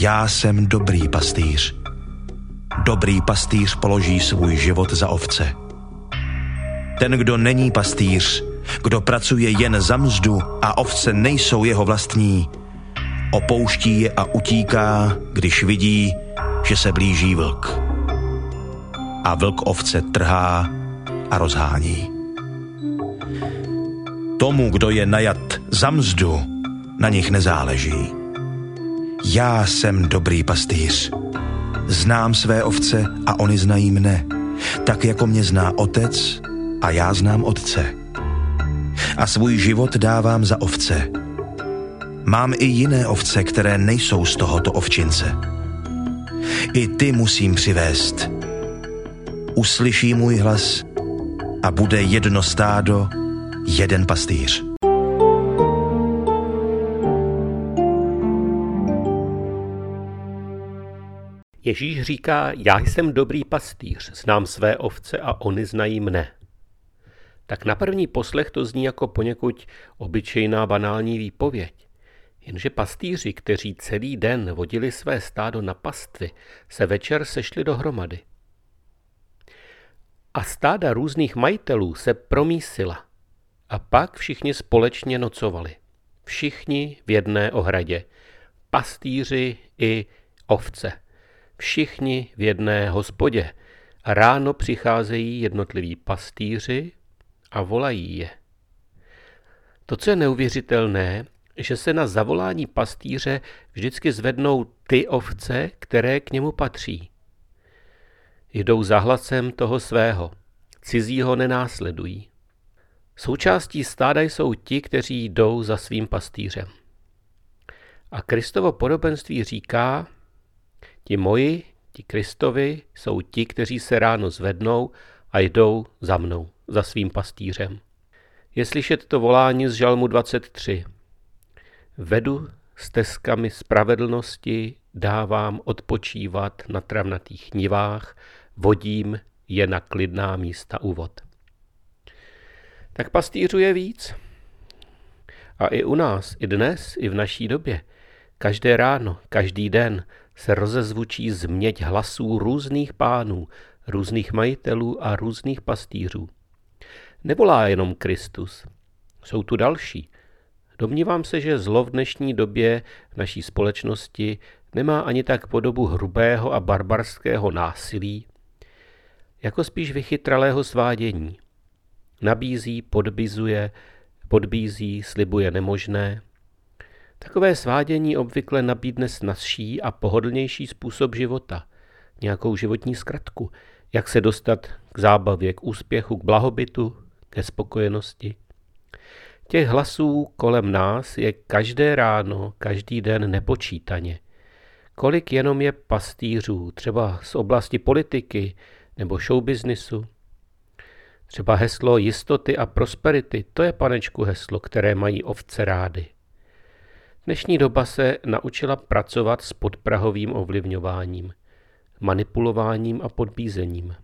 Já jsem dobrý pastýř. Dobrý pastýř položí svůj život za ovce. Ten, kdo není pastýř, kdo pracuje jen za mzdu a ovce nejsou jeho vlastní, opouští je a utíká, když vidí, že se blíží vlk. A vlk ovce trhá a rozhání. Tomu, kdo je najat za mzdu, na nich nezáleží. Já jsem dobrý pastýř. Znám své ovce a oni znají mne, tak jako mě zná otec a já znám otce. A svůj život dávám za ovce. Mám i jiné ovce, které nejsou z tohoto ovčince. I ty musím přivést. Uslyší můj hlas a bude jedno stádo, jeden pastýř. Ježíš říká, já jsem dobrý pastýř, znám své ovce a oni znají mne. Tak na první poslech to zní jako poněkud obyčejná banální výpověď. Jenže pastýři, kteří celý den vodili své stádo na pastvy, se večer sešli dohromady. A stáda různých majitelů se promísila. A pak všichni společně nocovali. Všichni v jedné ohradě. Pastýři i ovce všichni v jedné hospodě a ráno přicházejí jednotliví pastýři a volají je. To, co je neuvěřitelné, že se na zavolání pastýře vždycky zvednou ty ovce, které k němu patří. Jdou za hlasem toho svého, cizího nenásledují. Součástí stáda jsou ti, kteří jdou za svým pastýřem. A Kristovo podobenství říká, Ti moji, ti Kristovi, jsou ti, kteří se ráno zvednou a jdou za mnou, za svým pastýřem. Je slyšet to volání z Žalmu 23. Vedu stezkami spravedlnosti, dávám odpočívat na travnatých nivách, vodím je na klidná místa úvod. Tak pastýřů je víc. A i u nás, i dnes, i v naší době, každé ráno, každý den se rozezvučí změť hlasů různých pánů, různých majitelů a různých pastýřů. Nevolá jenom Kristus. Jsou tu další. Domnívám se, že zlo v dnešní době v naší společnosti nemá ani tak podobu hrubého a barbarského násilí, jako spíš vychytralého svádění. Nabízí, podbizuje, podbízí, slibuje nemožné, Takové svádění obvykle nabídne snazší a pohodlnější způsob života, nějakou životní zkratku, jak se dostat k zábavě, k úspěchu, k blahobytu, ke spokojenosti. Těch hlasů kolem nás je každé ráno, každý den nepočítaně. Kolik jenom je pastýřů, třeba z oblasti politiky nebo showbiznisu. Třeba heslo jistoty a prosperity, to je panečku heslo, které mají ovce rády. Dnešní doba se naučila pracovat s podprahovým ovlivňováním, manipulováním a podbízením.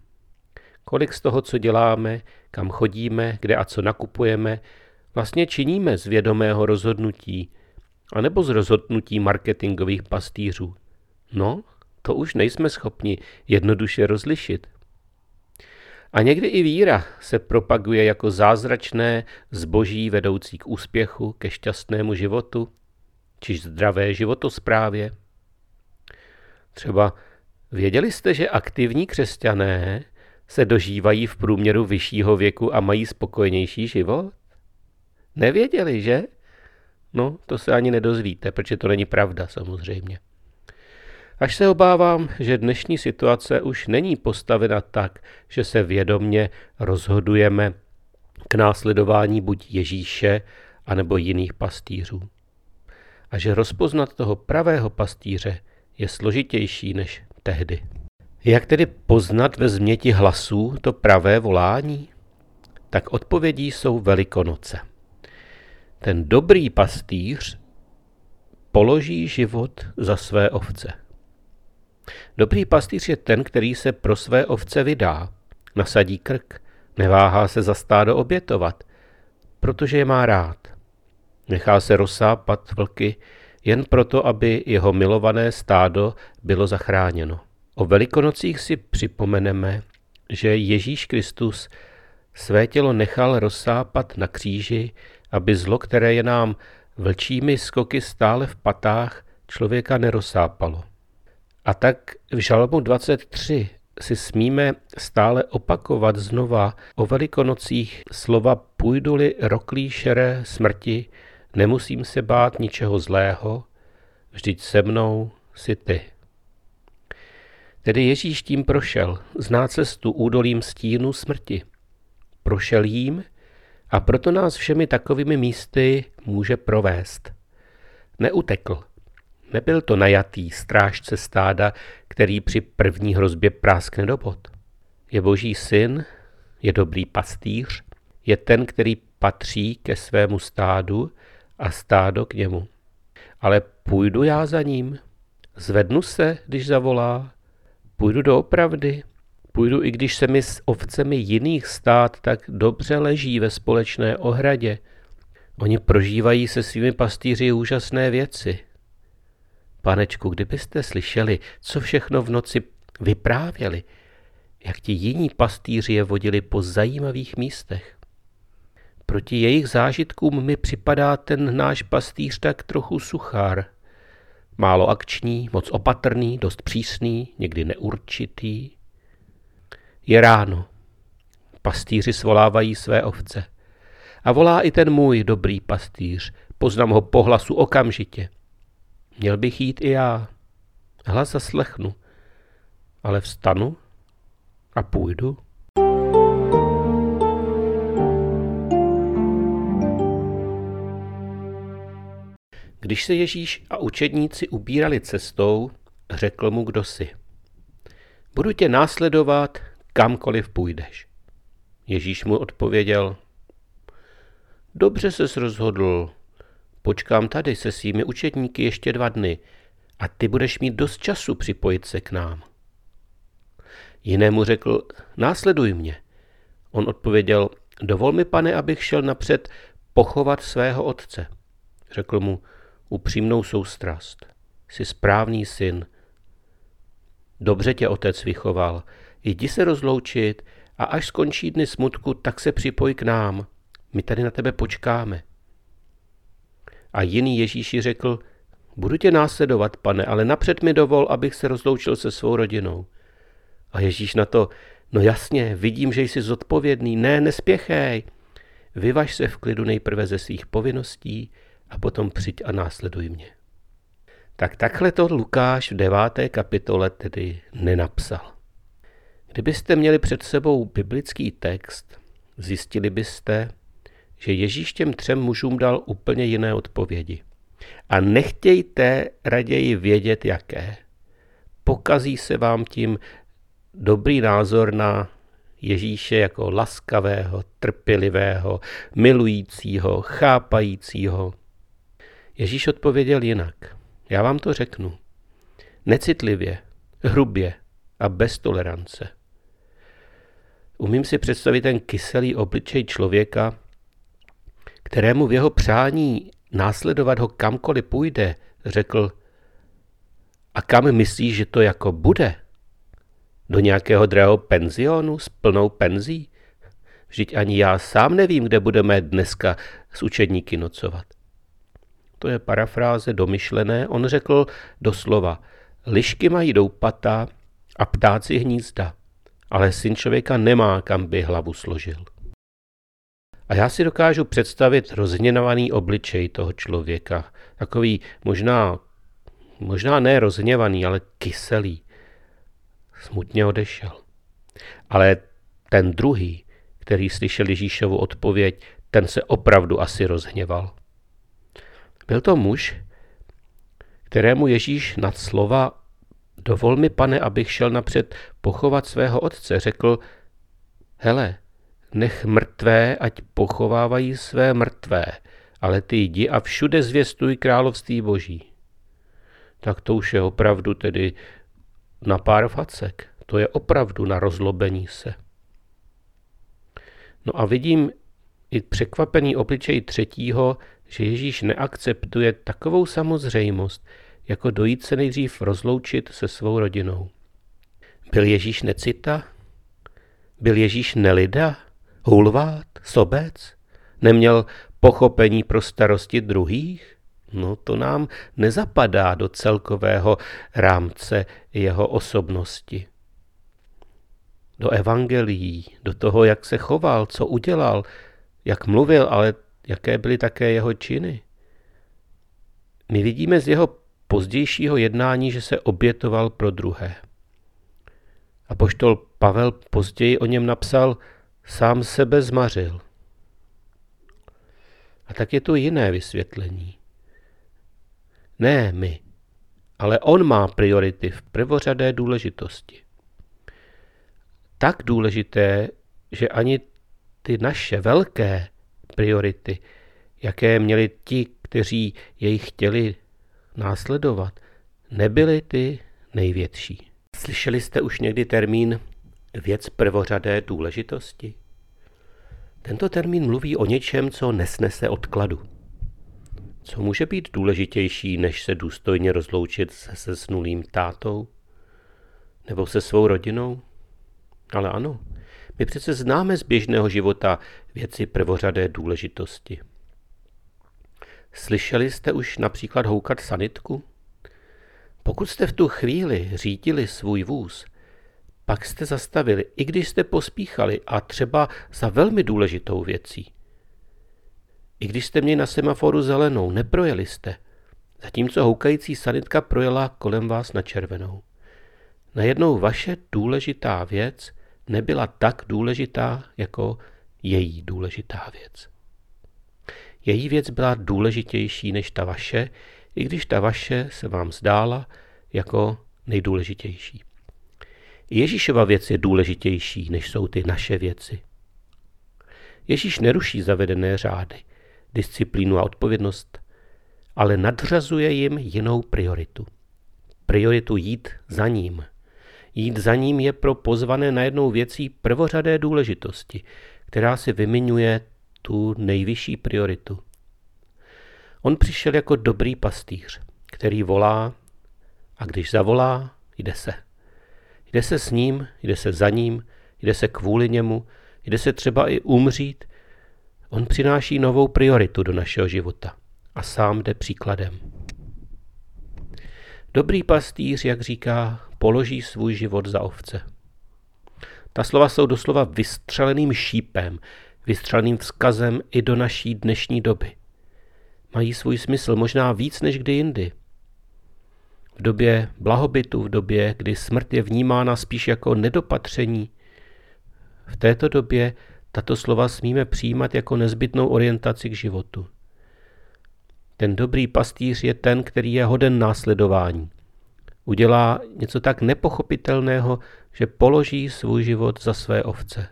Kolik z toho, co děláme, kam chodíme, kde a co nakupujeme, vlastně činíme z vědomého rozhodnutí, anebo z rozhodnutí marketingových pastýřů. No, to už nejsme schopni jednoduše rozlišit. A někdy i víra se propaguje jako zázračné zboží vedoucí k úspěchu, ke šťastnému životu, či zdravé životosprávě? Třeba věděli jste, že aktivní křesťané se dožívají v průměru vyššího věku a mají spokojenější život? Nevěděli, že? No, to se ani nedozvíte, protože to není pravda samozřejmě. Až se obávám, že dnešní situace už není postavena tak, že se vědomně rozhodujeme k následování buď Ježíše, anebo jiných pastýřů a že rozpoznat toho pravého pastýře je složitější než tehdy. Jak tedy poznat ve změti hlasů to pravé volání? Tak odpovědí jsou velikonoce. Ten dobrý pastýř položí život za své ovce. Dobrý pastýř je ten, který se pro své ovce vydá, nasadí krk, neváhá se za stádo obětovat, protože je má rád. Nechá se rozsápat vlky, jen proto, aby jeho milované stádo bylo zachráněno. O velikonocích si připomeneme, že Ježíš Kristus své tělo nechal rozsápat na kříži, aby zlo, které je nám vlčími skoky stále v patách, člověka nerozsápalo. A tak v žalmu 23 si smíme stále opakovat znova o velikonocích slova půjdu-li roklí šeré smrti, nemusím se bát ničeho zlého, vždyť se mnou si ty. Tedy Ježíš tím prošel, zná cestu údolím stínu smrti. Prošel jím a proto nás všemi takovými místy může provést. Neutekl. Nebyl to najatý strážce stáda, který při první hrozbě práskne do bod. Je boží syn, je dobrý pastýř, je ten, který patří ke svému stádu a stádo k němu. Ale půjdu já za ním, zvednu se, když zavolá, půjdu do opravdy, půjdu i když se mi s ovcemi jiných stát tak dobře leží ve společné ohradě. Oni prožívají se svými pastýři úžasné věci. Panečku, kdybyste slyšeli, co všechno v noci vyprávěli, jak ti jiní pastýři je vodili po zajímavých místech. Proti jejich zážitkům mi připadá ten náš pastýř tak trochu suchár. Málo akční, moc opatrný, dost přísný, někdy neurčitý. Je ráno. Pastýři svolávají své ovce. A volá i ten můj dobrý pastýř. Poznám ho po hlasu okamžitě. Měl bych jít i já. Hlas zaslechnu, ale vstanu a půjdu. Když se Ježíš a učedníci ubírali cestou, řekl mu kdo si. Budu tě následovat, kamkoliv půjdeš. Ježíš mu odpověděl, dobře ses rozhodl, počkám tady se svými učedníky ještě dva dny a ty budeš mít dost času připojit se k nám. Jinému řekl, následuj mě. On odpověděl, dovol mi, pane, abych šel napřed pochovat svého otce. Řekl mu, upřímnou soustrast. Jsi správný syn. Dobře tě otec vychoval. Jdi se rozloučit a až skončí dny smutku, tak se připoj k nám. My tady na tebe počkáme. A jiný Ježíši řekl, budu tě následovat, pane, ale napřed mi dovol, abych se rozloučil se svou rodinou. A Ježíš na to, no jasně, vidím, že jsi zodpovědný, ne, nespěchej. Vyvaž se v klidu nejprve ze svých povinností a potom přijď a následuj mě. Tak takhle to Lukáš v deváté kapitole tedy nenapsal. Kdybyste měli před sebou biblický text, zjistili byste, že Ježíš těm třem mužům dal úplně jiné odpovědi. A nechtějte raději vědět, jaké. Pokazí se vám tím dobrý názor na Ježíše jako laskavého, trpělivého, milujícího, chápajícího. Ježíš odpověděl jinak. Já vám to řeknu. Necitlivě, hrubě a bez tolerance. Umím si představit ten kyselý obličej člověka, kterému v jeho přání následovat ho kamkoliv půjde, řekl, a kam myslíš, že to jako bude? Do nějakého drahého penzionu s plnou penzí? Vždyť ani já sám nevím, kde budeme dneska s učedníky nocovat. To je parafráze domyšlené. On řekl doslova, lišky mají doupata a ptáci hnízda, ale syn člověka nemá, kam by hlavu složil. A já si dokážu představit rozhněvaný obličej toho člověka. Takový možná, možná ne rozhněvaný, ale kyselý. Smutně odešel. Ale ten druhý, který slyšel Ježíšovu odpověď, ten se opravdu asi rozhněval. Byl to muž, kterému Ježíš nad slova Dovol mi, pane, abych šel napřed pochovat svého otce, řekl, hele, Nech mrtvé, ať pochovávají své mrtvé, ale ty jdi a všude zvěstuj království boží. Tak to už je opravdu tedy na pár facek. To je opravdu na rozlobení se. No a vidím i překvapený obličej třetího, že Ježíš neakceptuje takovou samozřejmost, jako dojít se nejdřív rozloučit se svou rodinou. Byl Ježíš necita? Byl Ježíš nelida? Hulvát? Sobec? Neměl pochopení pro starosti druhých? No to nám nezapadá do celkového rámce jeho osobnosti. Do evangelií, do toho, jak se choval, co udělal, jak mluvil, ale jaké byly také jeho činy. My vidíme z jeho pozdějšího jednání, že se obětoval pro druhé. A poštol Pavel později o něm napsal, sám sebe zmařil. A tak je tu jiné vysvětlení. Ne my, ale on má priority v prvořadé důležitosti. Tak důležité, že ani ty naše velké priority, jaké měli ti, kteří jej chtěli následovat, nebyly ty největší. Slyšeli jste už někdy termín věc prvořadé důležitosti? Tento termín mluví o něčem, co nesnese odkladu. Co může být důležitější, než se důstojně rozloučit se sesnulým tátou? Nebo se svou rodinou? Ale ano, my přece známe z běžného života věci prvořadé důležitosti. Slyšeli jste už například houkat sanitku? Pokud jste v tu chvíli řídili svůj vůz, pak jste zastavili, i když jste pospíchali a třeba za velmi důležitou věcí. I když jste měli na semaforu zelenou, neprojeli jste, zatímco houkající sanitka projela kolem vás na červenou. Najednou vaše důležitá věc nebyla tak důležitá jako její důležitá věc. Její věc byla důležitější než ta vaše, i když ta vaše se vám zdála jako nejdůležitější. Ježíšova věc je důležitější, než jsou ty naše věci. Ježíš neruší zavedené řády, disciplínu a odpovědnost, ale nadřazuje jim jinou prioritu. Prioritu jít za ním. Jít za ním je pro pozvané najednou věcí prvořadé důležitosti, která si vymiňuje tu nejvyšší prioritu. On přišel jako dobrý pastýř, který volá a když zavolá, jde se. Jde se s ním, jde se za ním, jde se kvůli němu, jde se třeba i umřít. On přináší novou prioritu do našeho života a sám jde příkladem. Dobrý pastýř, jak říká, položí svůj život za ovce. Ta slova jsou doslova vystřeleným šípem, vystřeleným vzkazem i do naší dnešní doby. Mají svůj smysl možná víc než kdy jindy. V době blahobytu, v době, kdy smrt je vnímána spíš jako nedopatření, v této době tato slova smíme přijímat jako nezbytnou orientaci k životu. Ten dobrý pastýř je ten, který je hoden následování. Udělá něco tak nepochopitelného, že položí svůj život za své ovce.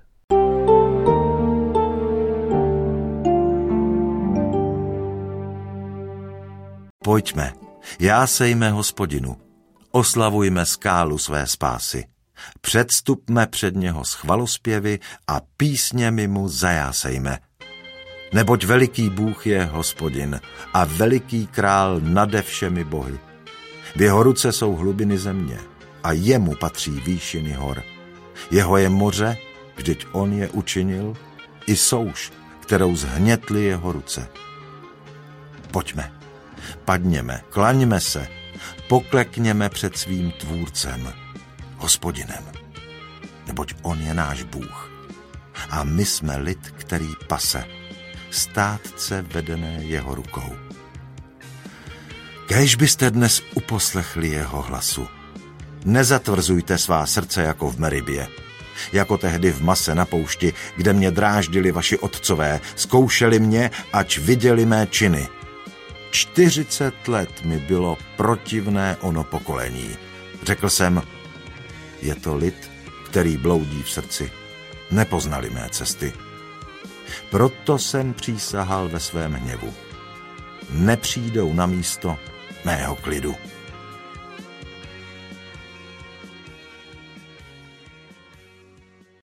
Pojďme, jásejme hospodinu, oslavujme skálu své spásy. Předstupme před něho s chvalospěvy a písněmi mu zajásejme. Neboť veliký Bůh je hospodin a veliký král nade všemi bohy. V jeho ruce jsou hlubiny země a jemu patří výšiny hor. Jeho je moře, vždyť on je učinil, i souš, kterou zhnětly jeho ruce. Pojďme, padněme, klaňme se, poklekněme před svým tvůrcem, hospodinem, neboť on je náš Bůh. A my jsme lid, který pase, státce vedené jeho rukou. Kéž byste dnes uposlechli jeho hlasu. Nezatvrzujte svá srdce jako v Meribě, jako tehdy v mase na poušti, kde mě dráždili vaši otcové, zkoušeli mě, ač viděli mé činy. Čtyřicet let mi bylo protivné ono pokolení. Řekl jsem, je to lid, který bloudí v srdci. Nepoznali mé cesty. Proto jsem přísahal ve svém hněvu. Nepřijdou na místo mého klidu.